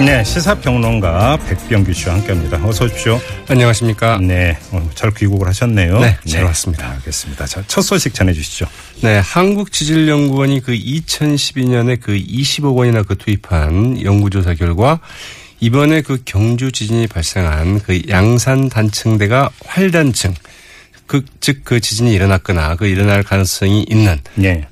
네, 시사평론가 백병규 씨와 함께합니다. 어서 오십시오. 안녕하십니까. 네, 어, 잘 귀국을 하셨네요. 네, 잘 왔습니다. 알겠습니다. 자, 첫 소식 전해주시죠. 네, 한국지질연구원이 그 2012년에 그 20억 원이나 그 투입한 연구조사 결과 이번에 그 경주 지진이 발생한 그 양산 단층대가 활단층, 그, 즉, 그 지진이 일어났거나 그 일어날 가능성이 있는 네.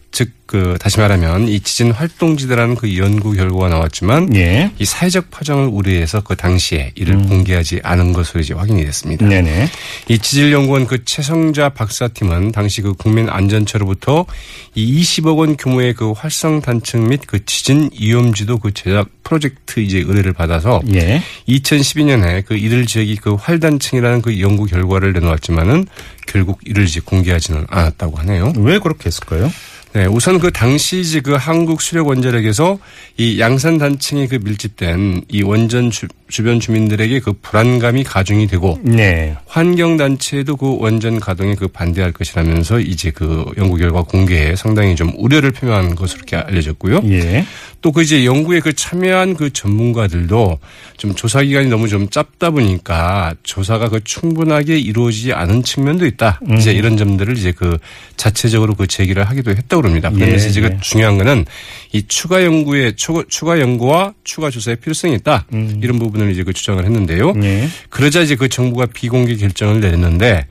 즉, 그, 다시 말하면 이 지진 활동지대라는 그 연구 결과가 나왔지만 예. 이 사회적 파장을 우려해서 그 당시에 이를 음. 공개하지 않은 것으로 이제 확인이 됐습니다. 네네. 이 지질연구원 그 최성자 박사팀은 당시 그 국민안전처로부터 이 20억 원 규모의 그 활성 단층 및 그 지진 위험지도 그 제작 프로젝트 이제 의뢰를 받아서 예. 2012년에 그 이들 지역이 그 활단층이라는 그 연구 결과를 내놓았지만은 결국 이를 이제 공개하지는 않았다고 하네요. 왜 그렇게 했을까요? 네, 우선 그 당시 이제 그 한국 수력 원자력에서 이 양산 단층이 그 밀집된 이 원전 주, 주변 주민들에게 그 불안감이 가중이 되고 네. 환경 단체도 그 원전 가동에 그 반대할 것이라면서 이제 그 연구 결과 공개에 상당히 좀 우려를 표명한 것으로 이렇게 알려졌고요. 예. 또 그 이제 연구에 그 참여한 그 전문가들도 좀 조사 기간이 너무 좀 짧다 보니까 조사가 그 충분하게 이루어지지 않은 측면도 있다. 음. 이제 이런 점들을 이제 그 자체적으로 그 제기를 하기도 했다고 그럽니다. 그러면서 예, 예. 그 중요한 거는 이 추가 연구에 추가, 연구와 추가 조사의 필요성이 있다. 이런 부분을 이제 그 주장을 했는데요. 음. 예. 그러자 이제 그 정부가 비공개 결정을 내렸는데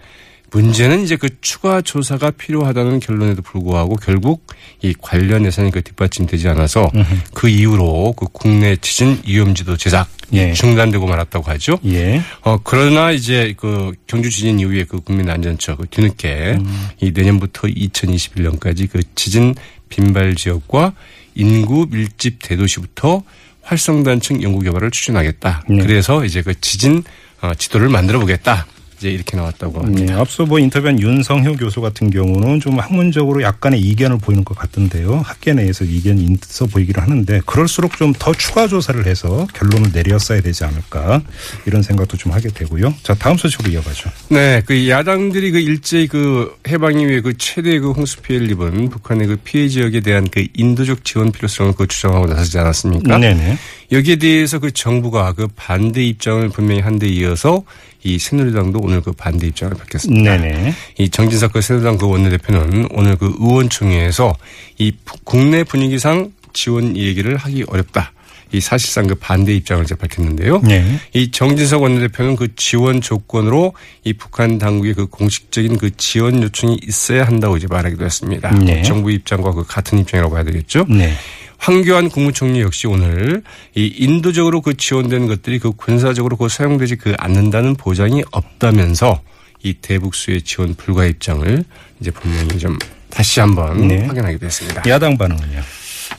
문제는 이제 그 추가 조사가 필요하다는 결론에도 불구하고 결국 이 관련 예산이 그 뒷받침되지 않아서 그 이후로 그 국내 지진 위험지도 제작 예. 중단되고 말았다고 하죠. 예. 어 그러나 이제 그 경주 지진 이후에 그 국민안전처 그 뒤늦게 음. 이 내년부터 2021년까지 그 지진 빈발 지역과 인구 밀집 대도시부터 활성단층 연구 개발을 추진하겠다. 네. 그래서 이제 그 지진 어, 지도를 만들어 보겠다. 이제 이렇게 나왔다고 합니다. 네, 앞서 뭐 인터뷰한 윤성효 교수 같은 경우는 좀 학문적으로 약간의 이견을 보이는 것 같던데요. 학계 내에서 이견이 있어 보이기를 하는데 그럴수록 좀 더 추가 조사를 해서 결론을 내렸어야 되지 않을까 이런 생각도 좀 하게 되고요. 자, 다음 소식으로 이어가죠. 네, 그 야당들이 그 일제히 그 해방 이후에 그 최대 그 홍수 피해를 입은 북한의 그 피해 지역에 대한 그 인도적 지원 필요성을 그 주장하고 나서지 않았습니까? 네네. 여기에 대해서 그 정부가 그 반대 입장을 분명히 한 데 이어서 이 새누리당도 오늘 그 반대 입장을 밝혔습니다. 네네. 이 정진석 그 새누리당 그 원내대표는 오늘 그 의원총회에서 이 부- 국내 분위기상 지원 얘기를 하기 어렵다. 이 사실상 그 반대 입장을 이제 밝혔는데요. 네. 이 정진석 원내대표는 그 지원 조건으로 이 북한 당국의 그 공식적인 그 지원 요청이 있어야 한다고 이제 말하기도 했습니다. 네. 정부 입장과 그 같은 입장이라고 해야 되겠죠. 네. 황교안 국무총리 역시 오늘 이 인도적으로 그 지원된 것들이 그 군사적으로 그 사용되지 그 않는다는 보장이 없다면서 이 대북수의 지원 불가 입장을 이제 분명히 좀 다시 한번 네. 확인하기도 했습니다. 야당 반응은요?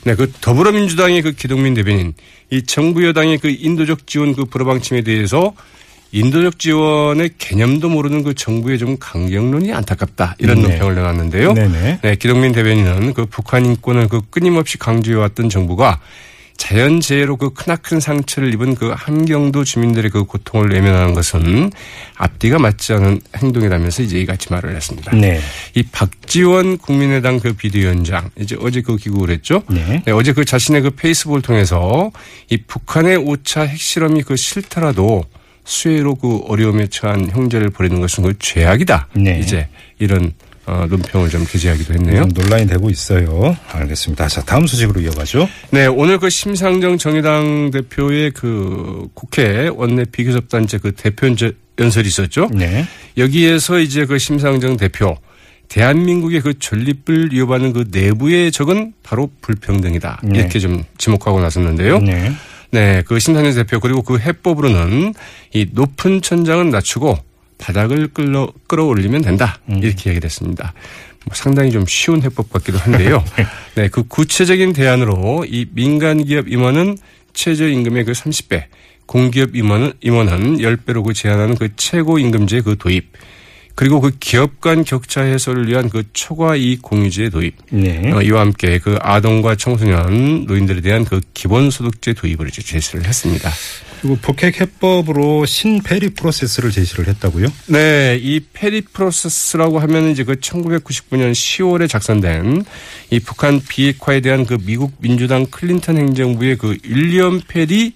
네, 그 더불어민주당의 그 기동민 대변인, 이 정부 여당의 그 인도적 지원 그 불허방침에 대해서 인도적 지원의 개념도 모르는 그 정부의 좀 강경론이 안타깝다 이런 네. 논평을 내놨는데요. 네네. 네, 기동민 대변인은 그 북한 인권을 그 끊임없이 강조해왔던 정부가 자연재해로 그 크나큰 상처를 입은 그 함경도 주민들의 그 고통을 외면하는 것은 앞뒤가 맞지 않은 행동이라면서 이제 이같이 말을 했습니다. 네. 이 박지원 국민의당 그 비대위원장 이제 어제 그 귀국을 했죠. 네. 네, 어제 그 자신의 그 페이스북을 통해서 이 북한의 5차 핵실험이 그 싫더라도 수혜로 그 어려움에 처한 형제를 버리는 것은 그 죄악이다. 네. 이제 이런 어, 논평을 좀 게재하기도 했네요. 좀 논란이 되고 있어요. 알겠습니다. 자, 다음 소식으로 이어가죠. 네, 오늘 그 심상정 정의당 대표의 그 국회 원내 비교섭단체 그 대표 연설이 있었죠. 네. 여기에서 이제 그 심상정 대표 대한민국의 그 전립을 위협하는 그 내부의 적은 바로 불평등이다. 네. 이렇게 좀 지목하고 나섰는데요. 네. 네, 그 심상정 대표 그리고 그 해법으로는 이 높은 천장은 낮추고 바닥을 끌어 끌어올리면 된다. 이렇게 얘기를 했습니다. 뭐 상당히 좀 쉬운 해법 같기도 한데요. 네, 그 구체적인 대안으로 이 민간 기업 임원은 최저 임금의 그 30배, 공기업 임원은 임원은 10배로 그 제한하는 그 최고 임금제 그 도입, 그리고 그 기업 간 격차 해소를 위한 그 초과 이익 공유제 도입. 네. 어, 이와 함께 그 아동과 청소년 노인들에 대한 그 기본소득제 도입을 이제 제시를 했습니다. 그리고 북핵 해법으로 신페리 프로세스를 제시를 했다고요? 네, 이 페리 프로세스라고 하면 이제 그 1999년 10월에 작성된 이 북한 비핵화에 대한 그 미국 민주당 클린턴 행정부의 그 윌리엄 페리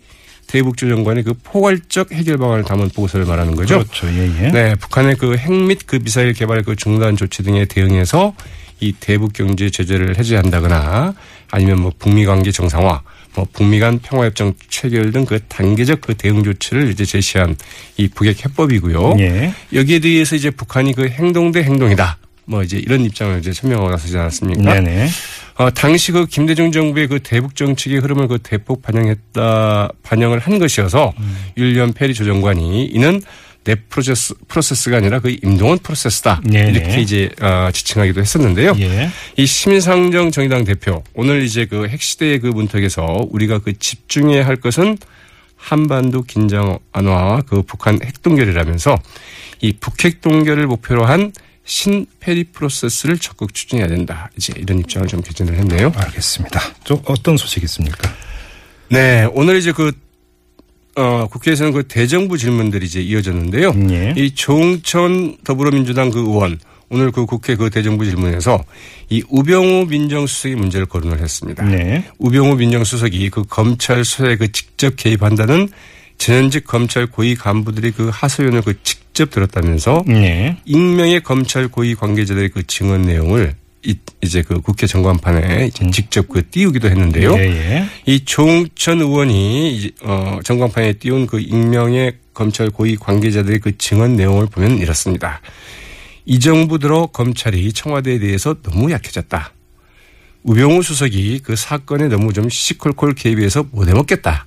대북조정관의 그 포괄적 해결 방안을 담은 보고서를 말하는 거죠. 그렇죠. 예, 예. 네, 북한의 그 핵 및 그 미사일 개발 그 중단 조치 등에 대응해서 이 대북 경제 제재를 해제한다거나 아니면 뭐 북미 관계 정상화, 뭐 북미 간 평화협정 체결 등 그 단계적 그 대응 조치를 이제 제시한 이 북핵 해법이고요. 예. 여기에 대해서 이제 북한이 그 행동 대 행동이다. 뭐 이제 이런 입장을 이제 설명하고 나서지 않았습니까? 네네. 어, 당시 그 김대중 정부의 그 대북 정책의 흐름을 그 대폭 반영했다, 반영을 한 것이어서 음. 율리엄 페리 조정관이 이는 내 프로세스, 프로세스가 아니라 그 임동원 프로세스다. 네네. 이렇게 이제, 어, 지칭하기도 했었는데요. 예. 이 심상정 정의당 대표 오늘 이제 그 핵시대의 그 문턱에서 우리가 그 집중해야 할 것은 한반도 긴장 완화와 그 북한 핵 동결이라면서 이 북핵 동결을 목표로 한 신페리 프로세스를 적극 추진해야 된다. 이제 이런 입장을 좀 개진을 했네요. 알겠습니다. 좀 어떤 소식이 있습니까? 네, 오늘 이제 그 어, 국회에서는 그 대정부 질문들이 이제 이어졌는데요. 예. 이 조홍천 더불어민주당 그 의원 오늘 그 국회 그 대정부 질문에서 이 우병우 민정수석이 문제를 거론을 했습니다. 네. 우병우 민정수석이 그 검찰 수사에 그 직접 개입한다는 전현직 검찰 고위 간부들이 그 하소연을 그 직접 들었다면서 네. 익명의 검찰 고위 관계자들의 그 증언 내용을 이- 이제 그 국회 정관판에 이제 직접 그 띄우기도 했는데요. 음. 예, 예. 이 조홍천 의원이 어 전광판에 띄운 그 익명의 검찰 고위 관계자들의 그 증언 내용을 보면 이렇습니다. 이 정부 들어 검찰이 청와대에 대해서 너무 약해졌다. 우병우 수석이 그 사건에 너무 좀 시콜콜 개입해서 못 해먹겠다.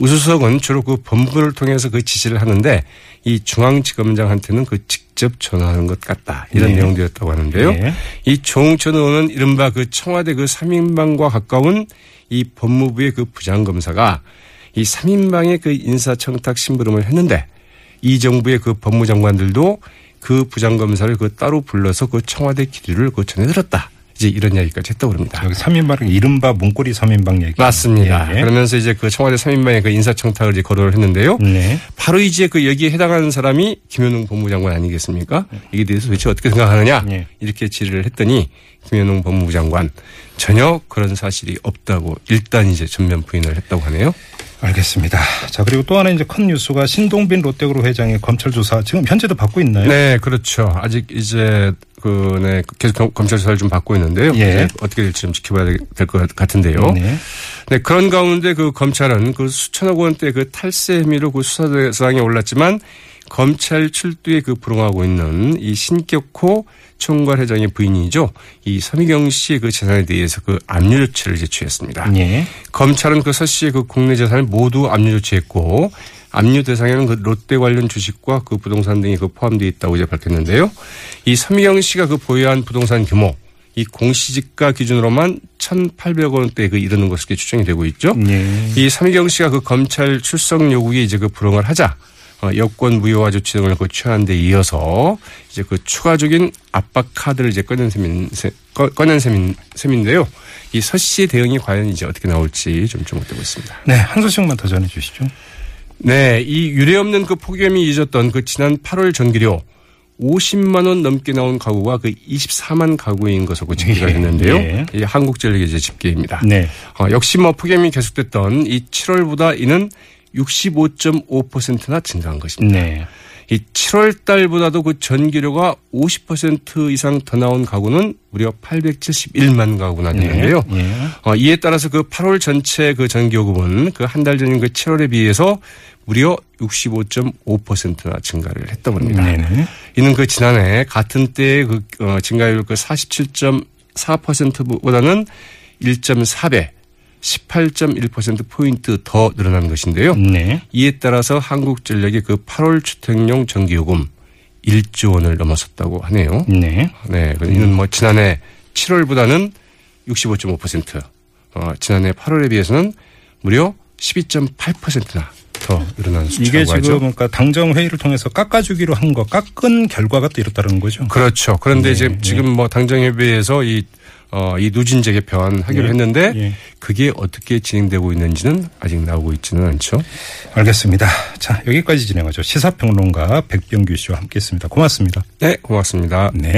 우 수석은 주로 그 본부를 통해서 그 지시를 하는데 이 중앙지검장한테는 그 직접 전화하는 것 같다. 이런 네. 내용들이었다고 하는데요. 네. 이 조홍천 의원은 이른바 그 청와대 그 3인방과 가까운 이 법무부의 그 부장검사가 이 3인방의 그 인사청탁 심부름을 했는데 이 정부의 그 법무장관들도 그 부장검사를 그 따로 불러서 그 청와대 기류를 그 전해들었다. 이제 이런 이야기까지 했다고 합니다. 여기 3인방 이른바 문고리 3인방 얘기. 맞습니다. 예, 예. 그러면서 이제 그 청와대 3인방의 그 인사청탁을 이제 거론을 했는데요. 네. 바로 이제 그 여기에 해당하는 사람이 김현웅 법무장관 아니겠습니까? 이에 대해서 도대체 어떻게 생각하느냐? 네. 이렇게 질의를 했더니 김현웅 법무부 장관 전혀 그런 사실이 없다고 일단 이제 전면 부인을 했다고 하네요. 알겠습니다. 자, 그리고 또 하나 이제 큰 뉴스가 신동빈 롯데그룹 회장의 검찰 조사 지금 현재도 받고 있나요? 네, 그렇죠. 아직 이제 그, 네, 계속 검- 검찰 수사를 좀 받고 있는데요. 예. 어떻게 될지 좀 지켜봐야 될 것 같은데요. 네. 네, 그런 가운데 그 검찰은 그 수천억 원대 그 탈세 혐의로 그 수사 대상에 올랐지만 검찰 출두에 그 불응하고 있는 이 신격호 총괄회장의 부인이죠. 이 서미경 씨의 그 재산에 대해서 그 압류 조치를 이제 취했습니다. 예. 검찰은 그 서 씨의 그 국내 재산을 모두 압류 조치했고 압류 대상에는 그 롯데 관련 주식과 그 부동산 등이 그 포함되어 있다고 이제 밝혔는데요. 이 서미경 씨가 그 보유한 부동산 규모 이 공시지가 기준으로만 1,800억 원대에 그 이르는 것으로 추정이 되고 있죠. 예. 이 서미경 씨가 그 검찰 출석 요구에 이제 그 불응을 하자 어, 여권 무효화 조치 등을 그 취한 데 이어서 이제 그 추가적인 압박 카드를 이제 꺼낸 셈인, 꺼- 꺼낸 셈인, 셈인데요. 이 서 씨의 대응이 과연 이제 어떻게 나올지 좀 주목되고 있습니다. 네, 한 소식만 더 전해 주시죠. 네, 이 유례 없는 그 폭염이 잊었던 그 지난 8월 전기료 50만 원 넘게 나온 가구가 그 24만 가구인 것으로 집계가 예, 됐는데요. 예. 이 한국전력의 집계입니다. 네. 어, 역시 뭐 폭염이 계속됐던 이 7월보다 이는 65.5%나 증가한 것입니다. 네. 이 7월 달보다도 그 전기료가 50% 이상 더 나온 가구는 무려 871만 가구나 됐는데요. 예. 예. 어, 이에 따라서 그 8월 전체 그 전기요금은 그 한 달 전인 그 7월에 비해서 무려 65.5%나 증가를 했다고 합니다. 네네. 이는 그 지난해 같은 때의 그 어, 증가율 그 47.4%보다는 1.4배, 18.1% 포인트 더 늘어난 것인데요. 네. 이에 따라서 한국전력의 그 8월 주택용 전기요금 1조 원을 넘어섰다고 하네요. 네. 네, 그 이는 뭐 지난해 7월보다는 65.5%, 어, 지난해 8월에 비해서는 무려 12.8%나 때부터 일어난 수치라고 이게 지금 하죠. 그러니까 당정 회의를 통해서 깎아주기로 한 거 깎은 결과가 또 이렇다는 거죠. 그렇죠. 그런데 네, 이제 네. 지금 뭐 당정 협의회에서 이 어, 이 누진제 개편 하기로 네. 했는데 예. 그게 어떻게 진행되고 있는지는 아직 나오고 있지는 않죠. 알겠습니다. 자 여기까지 진행하죠. 시사평론가 백병규 씨와 함께 했습니다. 고맙습니다. 네, 고맙습니다. 네.